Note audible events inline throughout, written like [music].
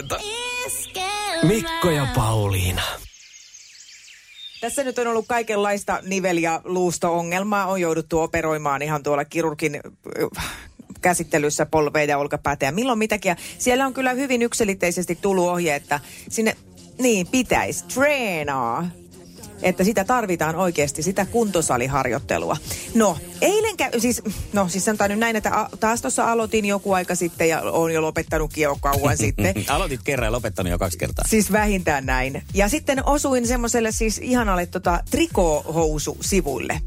huomenta. Mikko ja Pauliina. Tässä nyt on ollut kaikenlaista nivel- ja luusto-ongelmaa. On jouduttu operoimaan ihan tuolla kirurgin äh, käsittelyssä polveja ja olkapäätä ja milloin mitäkin. Ja siellä on kyllä hyvin yksilitteisesti tullut ohje, että sinne niin pitäisi treenaa että sitä tarvitaan oikeasti, sitä kuntosaliharjoittelua. No, eilen kä- siis, no siis sanotaan nyt näin, että a- taas tuossa aloitin joku aika sitten ja on jo lopettanutkin jo kauan [laughs] sitten. Aloitit kerran ja lopettanut jo kaksi kertaa. Siis vähintään näin. Ja sitten osuin semmoiselle siis ihanalle tota, trikoohousu-sivuille.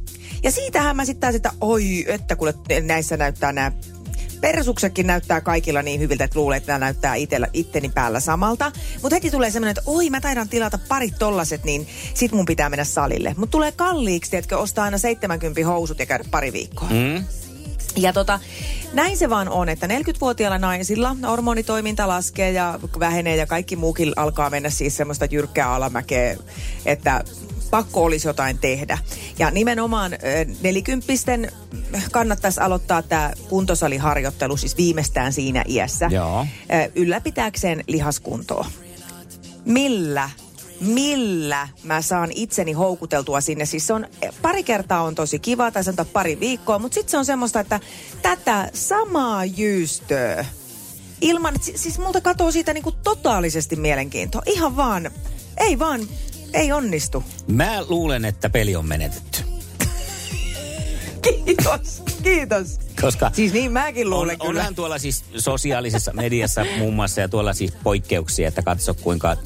Ja siitähän mä sitten taas, että oi, että kuule näissä näyttää nämä persuksetkin näyttää kaikilla niin hyviltä, että luulee, että nämä näyttää itellä, itteni päällä samalta. Mutta heti tulee semmoinen, että oi mä taidan tilata parit tollaset, niin sit mun pitää mennä salille. Mutta tulee kalliiksi, että ostaa aina 70 housut ja käydä pari viikkoa. Mm? Ja tota, näin se vaan on, että 40-vuotiailla naisilla hormonitoiminta laskee ja vähenee ja kaikki muukin alkaa mennä siis semmoista jyrkkää alamäkeä, että pakko olisi jotain tehdä. Ja nimenomaan nelikymppisten kannattaisi aloittaa tämä kuntosaliharjoittelu siis viimeistään siinä iässä. Joo. Ylläpitääkseen lihaskuntoa. Millä millä mä saan itseni houkuteltua sinne. Siis se on, pari kertaa on tosi kiva, tai sanotaan pari viikkoa, mutta sitten se on semmoista, että tätä samaa jyystöä, ilman, si- siis multa katoo siitä niinku totaalisesti mielenkiintoa. Ihan vaan, ei vaan, ei onnistu. Mä luulen, että peli on menetetty. Kiitos, kiitos. Koska Siis niin mäkin on, luulen kyllä. onhan tuolla siis sosiaalisessa mediassa muun muassa ja tuolla siis poikkeuksia, että katso kuinka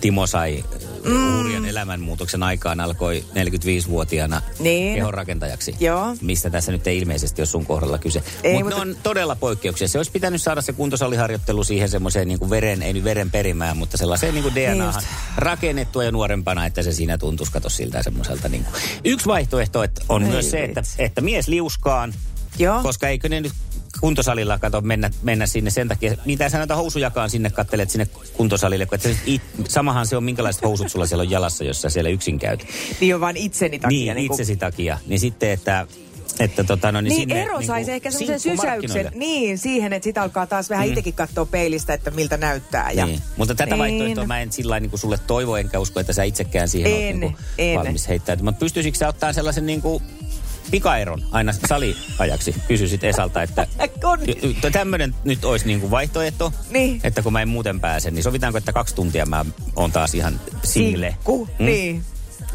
Timo sai mm. hurjan elämänmuutoksen aikaan alkoi 45-vuotiaana Niin. kehonrakentajaksi. Joo. Mistä tässä nyt ei ilmeisesti ole sun kohdalla kyse. Ei, Mut mutta- ne on todella poikkeuksia. Se olisi pitänyt saada se kuntosaliharjoittelu siihen semmoiseen niin kuin veren, ei nyt veren perimään, mutta sellaiseen niin kuin Niin rakennettua ja nuorempana, että se siinä tuntuisi kato siltä semmoiselta. Niin kuin. Yksi vaihtoehto että on Ei myös se, että, että mies liuskaan, Joo. koska eikö ne nyt kuntosalilla kato mennä, mennä sinne sen takia, mitä sä näitä housujakaan sinne kattelet sinne kuntosalille, kun sä it, samahan se on minkälaiset housut sulla siellä on jalassa, jos sä siellä yksin käyt. Niin on vaan itseni takia. Niin, kuin- itsesi takia. Niin sitten, että, että tota, no, niin, Niin, sinne, ero saisi kuin ehkä semmoisen sysäyksen. Niin, siihen, että sitä alkaa taas vähän mm. itsekin katsoa peilistä, että miltä näyttää. Ja... Niin. Mutta tätä Niin. vaihtoehtoa mä en sillä niin kuin sulle toivo, enkä usko, että sä itsekään siihen En, oot niin kuin en. valmis heittäytymään. Mutta pystyisikö sä ottaa sellaisen niin kuin pikaeron aina saliajaksi? Kysyisit Esalta, että [laughs] tämmöinen nyt olisi niin kuin vaihtoehto, Niin. että kun mä en muuten pääse, niin sovitaanko, että kaksi tuntia mä oon taas ihan single? Sinkku, Mm? niin.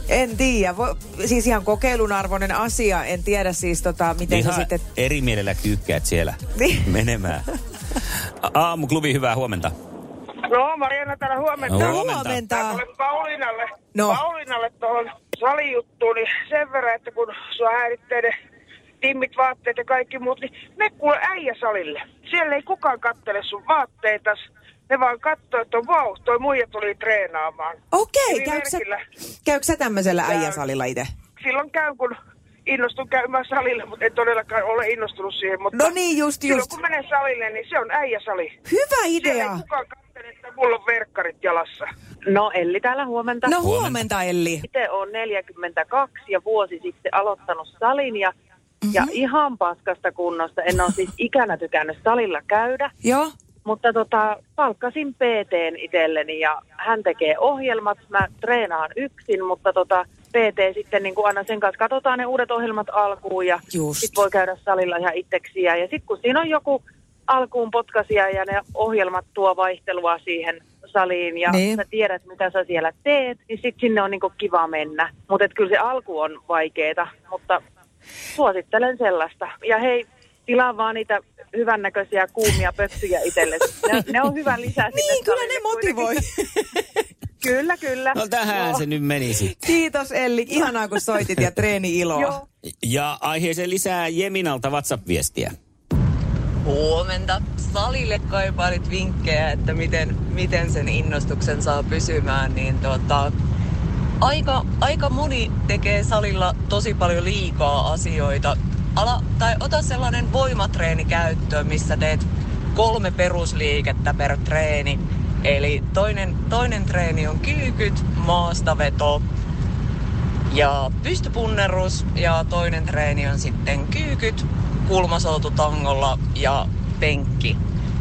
En tiedä. Vo, siis ihan kokeilun arvoinen asia. En tiedä siis tota, miten Ihan se sitten... eri mielellä kyykkäät siellä Niin. [laughs] menemään. Aamuklubi, hyvää huomenta. No, Mariana täällä huomenta. No, No, huomenta. huomenta. Pauliinalle, No. Pauliinalle tuohon salijuttuun, niin sen verran, että kun sua häiritsee ne timmit, vaatteet ja kaikki muut, niin me kuule äijä salille. Siellä ei kukaan kattele sun vaatteitas. Ne vaan katsoo, että vau, toi muija tuli treenaamaan. Okei, Eri käykö sä, käykö sä tämmöisellä äijäsalilla itse? Silloin käyn, kun innostun käymään salille, mutta en todellakaan ole innostunut siihen. Mutta No niin, just, silloin just. kun menen salille, niin se on äijäsali. Hyvä Siellä idea. ei kukaan kattele, että mulla on verkkarit jalassa. No Elli täällä huomenta. No huomenta, Elli. Itse olen 42 ja vuosi sitten aloittanut salin ja, mm-hmm. ja ihan paskasta kunnosta. En ole siis ikänä tykännyt salilla käydä, Joo. mutta tota, palkkasin PTn itselleni ja hän tekee ohjelmat. Mä treenaan yksin, mutta tota, PT sitten niin kuin aina sen kanssa katsotaan ne uudet ohjelmat alkuun ja Just. sit voi käydä salilla ihan itseksiä. Ja sitten kun siinä on joku alkuun potkasia ja ne ohjelmat tuo vaihtelua siihen saliin ja Niin. sä tiedät, mitä sä siellä teet, niin sitten sinne on niinku kiva mennä. Mutta kyllä se alku on vaikeeta, mutta suosittelen sellaista. Ja hei, tilaa vaan niitä hyvännäköisiä kuumia pöksyjä itselle. Ne, ne on hyvä lisää sinne Niin, kyllä ne motivoi. [laughs] Kyllä, kyllä. No tähän Joo. se nyt menisi. Kiitos Elli. Ihanaa kun soitit ja treeni iloa. Joo. Ja aiheeseen lisää Jeminalta WhatsApp-viestiä. Huomenta. Salille kaipailit vinkkejä, että miten, miten sen innostuksen saa pysymään, niin tota, aika, aika moni tekee salilla tosi paljon liikaa asioita. Ala, tai ota sellainen voimatreeni käyttöön, missä teet kolme perusliikettä per treeni. Eli toinen, toinen treeni on kyykyt, maastaveto ja pystypunnerus ja toinen treeni on sitten kyykyt, kulmasoutu tangolla ja penkki.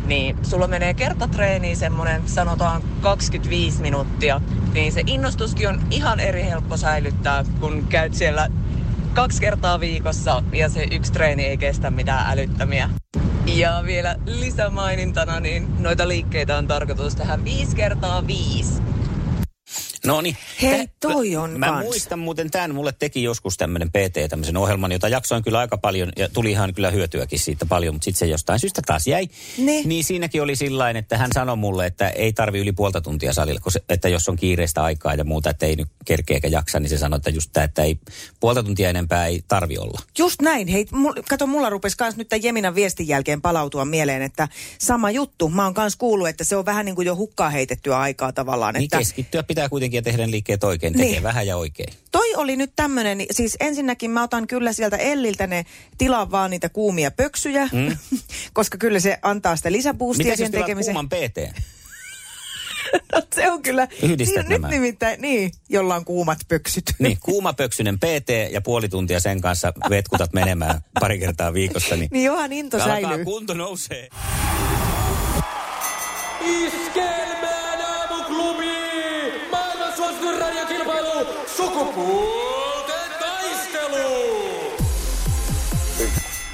niin sulla menee kertatreeniin semmoinen sanotaan 25 minuuttia, niin se innostuskin on ihan eri helppo säilyttää, kun käyt siellä kaksi kertaa viikossa ja se yksi treeni ei kestä mitään älyttömiä. Ja vielä lisämainintana, niin noita liikkeitä on tarkoitus tehdä viisi kertaa viisi. No niin. Hei, toi on Mä kans. muistan muuten tämän, mulle teki joskus tämmöinen PT, tämmöisen ohjelman, jota jaksoin kyllä aika paljon ja tuli ihan kyllä hyötyäkin siitä paljon, mutta sitten se jostain syystä taas jäi. Ne. Niin siinäkin oli sillain, että hän sanoi mulle, että ei tarvi yli puolta tuntia salilla, kun se, että jos on kiireistä aikaa ja muuta, että ei nyt kerkeä eikä jaksa, niin se sanoi, että just tämä, että ei puolta tuntia enempää ei tarvi olla. Just näin. Hei, mul, kato, mulla rupesi kans nyt tämän Jeminan viestin jälkeen palautua mieleen, että sama juttu. Mä oon kans kuullut, että se on vähän niin kuin jo hukkaa heitettyä aikaa tavallaan. Niin Että keskittyä pitää kuitenkin ja tehdä ne liikkeet oikein, tekee Niin. vähän ja oikein. toi oli nyt tämmönen, siis ensinnäkin mä otan kyllä sieltä Elliltä ne, tilaan vaan niitä kuumia pöksyjä, mm. [laughs] koska kyllä se antaa sitä lisäboostia Miten tilaat tekemiseen. kuuman PT? [laughs] No, se on kyllä, Yhdistät siinä, nämä. nyt nimittäin, niin, jolla on kuumat pöksyt. [laughs] Niin, kuumapöksynen PT ja puoli tuntia sen kanssa vetkutat menemään pari kertaa viikossa. Niin, niin johan into säilyy. kunto nousee. Radiokilpailu! Sukupuolten taistelu!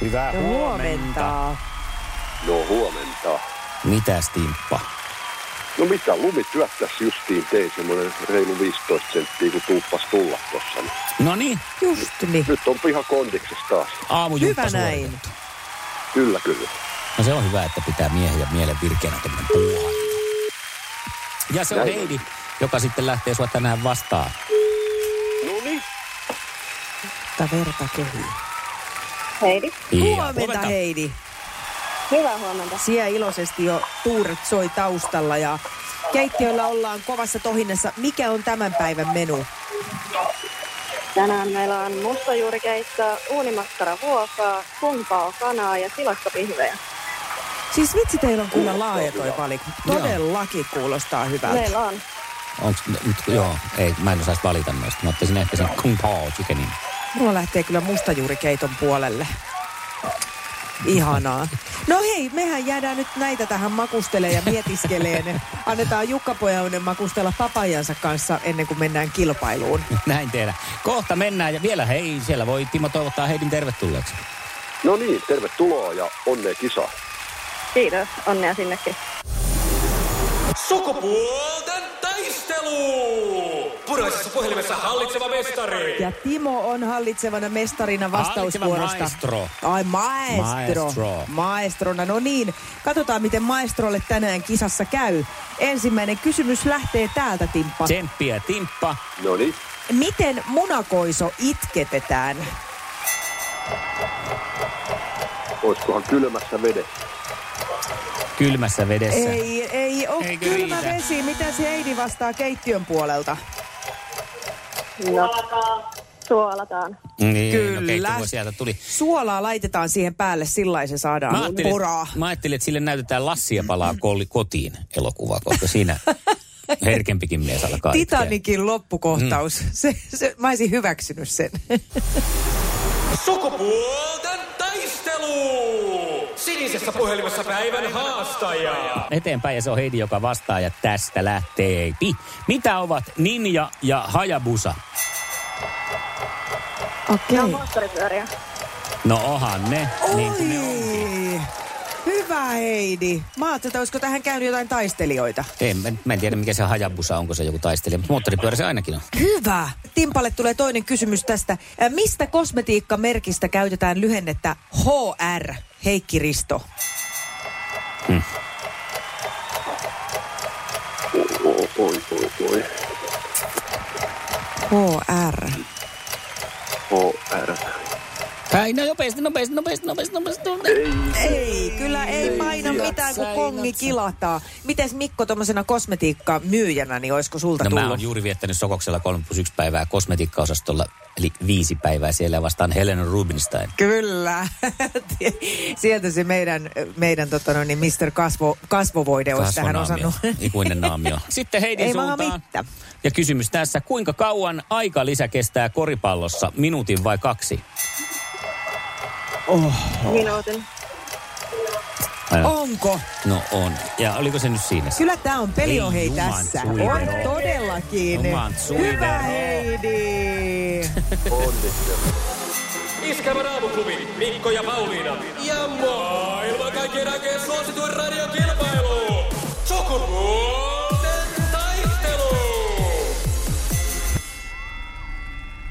Hyvää Huomenta. No huomenta. Mitäs Timppa? No mitä, lumi työttäisi justiin tein semmoinen reilu 15 senttiä, kun tuuppas tulla tossa. No niin, Just niin. Nyt on piha kondiksessa taas. aamujumppa Hyvä näin. suoritettu. Kyllä, kyllä. No se on hyvä, että pitää miehen ja mielen virkeänä tämmöinen puuha. Ja se on Näin on. Heidi, joka sitten lähtee sua tänään vastaan. No niin. Tää verta kehii. Heidi. Ja Huomenta, Heidi. Hyvää huomenta. Siellä iloisesti jo tuuret soi taustalla ja keittiöllä ollaan kovassa tohinnassa. Mikä on tämän päivän menu? Tänään meillä on mustajuurikeittoa, uunimakkara vuokaa, kumpaa kanaa ja silakkapihvejä. Siis vitsi, teillä on kyllä laaja toi valik. Todellakin kuulostaa hyvältä. Meillä on. Onks, nyt, joo, ei, mä en osaisi valita noista. Mä ottaisin ehkä sen Kung Pao chickenin. Mulla lähtee kyllä mustajuurikeiton puolelle. Ihanaa. No hei, mehän jäädään nyt näitä tähän makustelee ja mietiskeleen. Annetaan Jukka Pojauden makustella papajansa kanssa ennen kuin mennään kilpailuun. Näin tehdä. Kohta mennään ja vielä hei, siellä voi Timo toivottaa Heidin tervetulleeksi. No niin, tervetuloa ja onnea kisa. Kiitos. Onnea sinnekin. Sukupuolten taistelu! Puraisessa puhelimessa hallitseva mestari. Ja Timo on hallitsevana mestarina vastausvuorosta. Maestro. Ai maestro. Maestro. Maestrona. No niin, katsotaan miten maestrolle tänään kisassa käy. Ensimmäinen kysymys lähtee täältä, Timppa. Tsemppiä Timppa. No niin. Miten munakoiso itketetään? Oiskohan kylmässä vedessä? Kylmässä vedessä. Ei, ei ole Eikö kylmä riitä? vesi. Mitä se Heidi vastaa keittiön puolelta? No, suolataan. Niin, Kyllä. No keitto, kun sieltä tuli. Suolaa laitetaan siihen päälle, sillä se saadaan Mä ajattelin, poraa. mä ajattelin, että sille näytetään Lassia palaa kotiin elokuva, koska siinä [laughs] herkempikin mies alkaa itkeä. Titanikin loppukohtaus. Mm. Se, se, mä olisin hyväksynyt sen. Sukupuolten taistelu! Sinisessä puhelimessa päivän haastaja. Eteenpäin ja se on Heidi, joka vastaa ja tästä lähtee. Pi. Mitä ovat Ninja ja Hayabusa? Okei. Ne on moottoripyöriä. No ohan ne, niin kuin ne onkin. Hyvä Heidi. Mä ajattelin, että olisiko tähän käynyt jotain taistelijoita. En, mä, mä en tiedä, mikä se Hayabusa, onko se joku taistelija, mutta moottoripyörä se ainakin on. Hyvä. Timpalle tulee toinen kysymys tästä. Mistä kosmetiikkamerkistä käytetään lyhennettä HR? Heikki Risto. Oi, oi, oi, oi. HR. HR. Ai, no nopeasti, nopeasti, nopeasti, nopeasti, nopeasti. nopeasti. Ei, kyllä ei paina mitään, kun kongi kilataa. Mites Mikko tuommoisena kosmetiikkamyyjänä, niin olisiko sulta No tullut? mä oon juuri viettänyt Sokoksella 3 plus 1 päivää kosmetiikkaosastolla, eli viisi päivää siellä vastaan Helena Rubinstein. Kyllä. [laughs] Sieltä se meidän, meidän tota noin, niin Mr. Kasvo, kasvovoide olisi tähän osannut. [laughs] Ikuinen naamio. Sitten Heidin Ei suuntaan. mitään. Ja kysymys tässä, kuinka kauan aika lisä kestää koripallossa, minuutin vai kaksi? Minuutin. Ää, Onko? No on. Ja oliko se nyt siinä? Kyllä tämä on peliohei tässä. suivero. On todellakin. Juman suivero. Hyvä Heidi. [laughs] Iskelmän aamuklubi, Mikko ja Pauliina. Ja maailman kaikkien aikeen suosituen radiokilpailu. Sukupuolten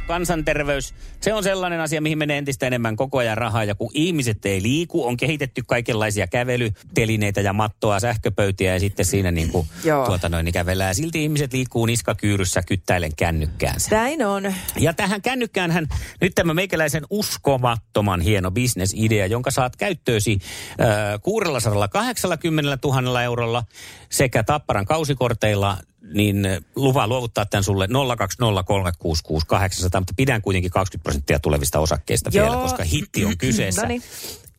kansanterveys, se on sellainen asia, mihin menee entistä enemmän koko ajan rahaa. Ja kun ihmiset ei liiku, on kehitetty kaikenlaisia kävelytelineitä ja mattoa, sähköpöytiä ja sitten siinä niin kuin, [clears throat] tuota noin, niin kävellään. Silti ihmiset liikkuu niskakyyryssä kyttäilen kännykkäänsä. Näin on. Ja tähän kännykkään hän nyt tämä meikäläisen uskomattoman hieno bisnesidea, jonka saat käyttöösi äh, 680 000 eurolla sekä Tapparan kausikorteilla, niin äh, lupaa luovuttaa tämän sulle 020366800, mutta pidän kuitenkin 20 prosenttia tulevista osakkeista Joo. vielä, koska hitti on kyseessä. Noniin.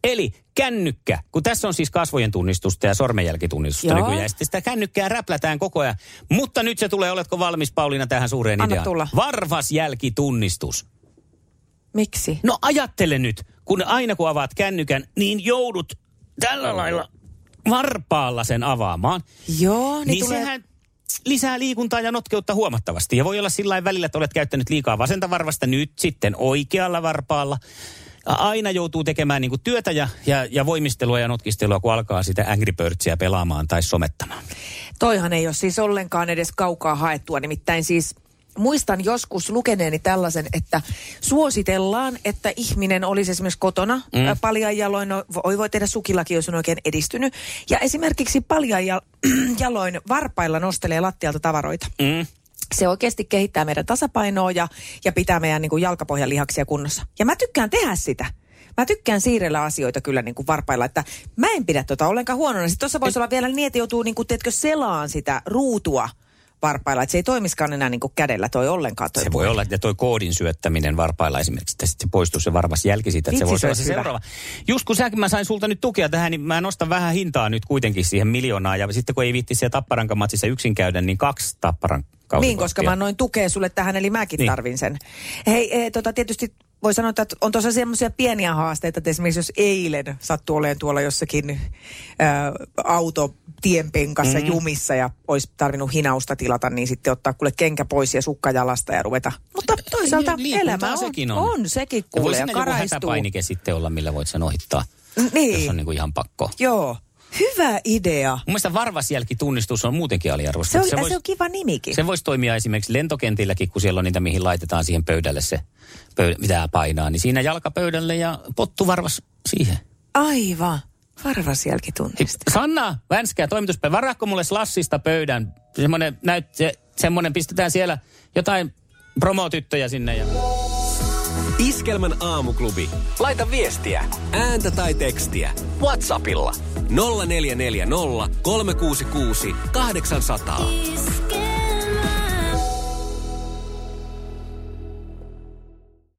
Eli kännykkä, kun tässä on siis kasvojen tunnistusta ja sormenjälkitunnistusta Joo. nykyään, ja sitten sitä kännykkää räplätään koko ajan. Mutta nyt se tulee, oletko valmis Pauliina tähän suureen Anna ideaan? tulla. Varvasjälkitunnistus. Miksi? No ajattele nyt, kun aina kun avaat kännykän, niin joudut tällä lailla varpaalla sen avaamaan. Joo, niin, Niin, tulee... sehän lisää liikuntaa ja notkeutta huomattavasti. Ja voi olla sillä välillä, että olet käyttänyt liikaa vasenta varvasta, nyt sitten oikealla varpaalla. Aina joutuu tekemään niin työtä ja, ja, ja voimistelua ja notkistelua, kun alkaa sitä Angry Birdsia pelaamaan tai somettamaan. Toihan ei ole siis ollenkaan edes kaukaa haettua. Nimittäin siis muistan joskus lukeneeni tällaisen, että suositellaan, että ihminen olisi esimerkiksi kotona mm. paljan jaloin, no, voi, voi tehdä sukillakin, jos on oikein edistynyt. Ja esimerkiksi paljan ja, [clears throat] jaloin varpailla nostelee lattialta tavaroita. Mm. Se oikeasti kehittää meidän tasapainoa ja, ja pitää meidän niin kuin jalkapohjan lihaksia kunnossa. Ja mä tykkään tehdä sitä. Mä tykkään siirrellä asioita kyllä niin kuin varpailla, että mä en pidä tota ollenkaan huonona. Sitten tuossa voisi olla vielä niin, että joutuu niin kuin, teetkö, selaan sitä ruutua varpailla, että se ei toimiskaan enää niin kuin kädellä toi ollenkaan toi Se voi olla, että toi koodin syöttäminen varpailla esimerkiksi, että sitten se poistuu se varmas jälki siitä, että se Vitsi, se olla olisi se hyvä. seuraava. Just kun säkin mä sain sulta nyt tukea tähän, niin mä nostan vähän hintaa nyt kuitenkin siihen miljoonaa. Ja sitten kun ei viitti siellä Tapparanka-matsissa yksin käydä, niin kaksi Tapparan. Niin, koska mä noin tukea sulle tähän, eli mäkin niin. tarvin sen. Hei, e, tota, tietysti voi sanoa, että on tuossa semmoisia pieniä haasteita, että esimerkiksi jos eilen sattuu olemaan tuolla jossakin ä, auto tienpenkassa mm. jumissa ja olisi tarvinnut hinausta tilata, niin sitten ottaa kuule kenkä pois ja sukka jalasta ja ruveta. Mutta toisaalta Liikuntaa elämä on, sekin on. on sekin Ja kuule ja siinä joku karaistuu. hätäpainike sitten olla, millä voit sen ohittaa, Niin, jos on niin kuin ihan pakko. joo. Hyvä idea. Mun mielestä varvasjälkitunnistus on muutenkin Se aliarvostettu. on, se, vois- se on kiva nimikin. Se voisi toimia esimerkiksi lentokentilläkin, kun siellä on niitä, mihin laitetaan siihen pöydälle se, pöydä, mitä painaa. Niin siinä jalkapöydälle ja pottuvarvas siihen. Aivan. Varvasjälkitunnistus. Sanna Vänskä, toimituspäivä, varaako mulle Slassista pöydän? Semmoinen, näyt, se, semmoinen pistetään siellä jotain promotyttöjä sinne. Ja... Iskelmän aamuklubi. Laita viestiä, ääntä tai tekstiä. Whatsappilla 0440 366 800.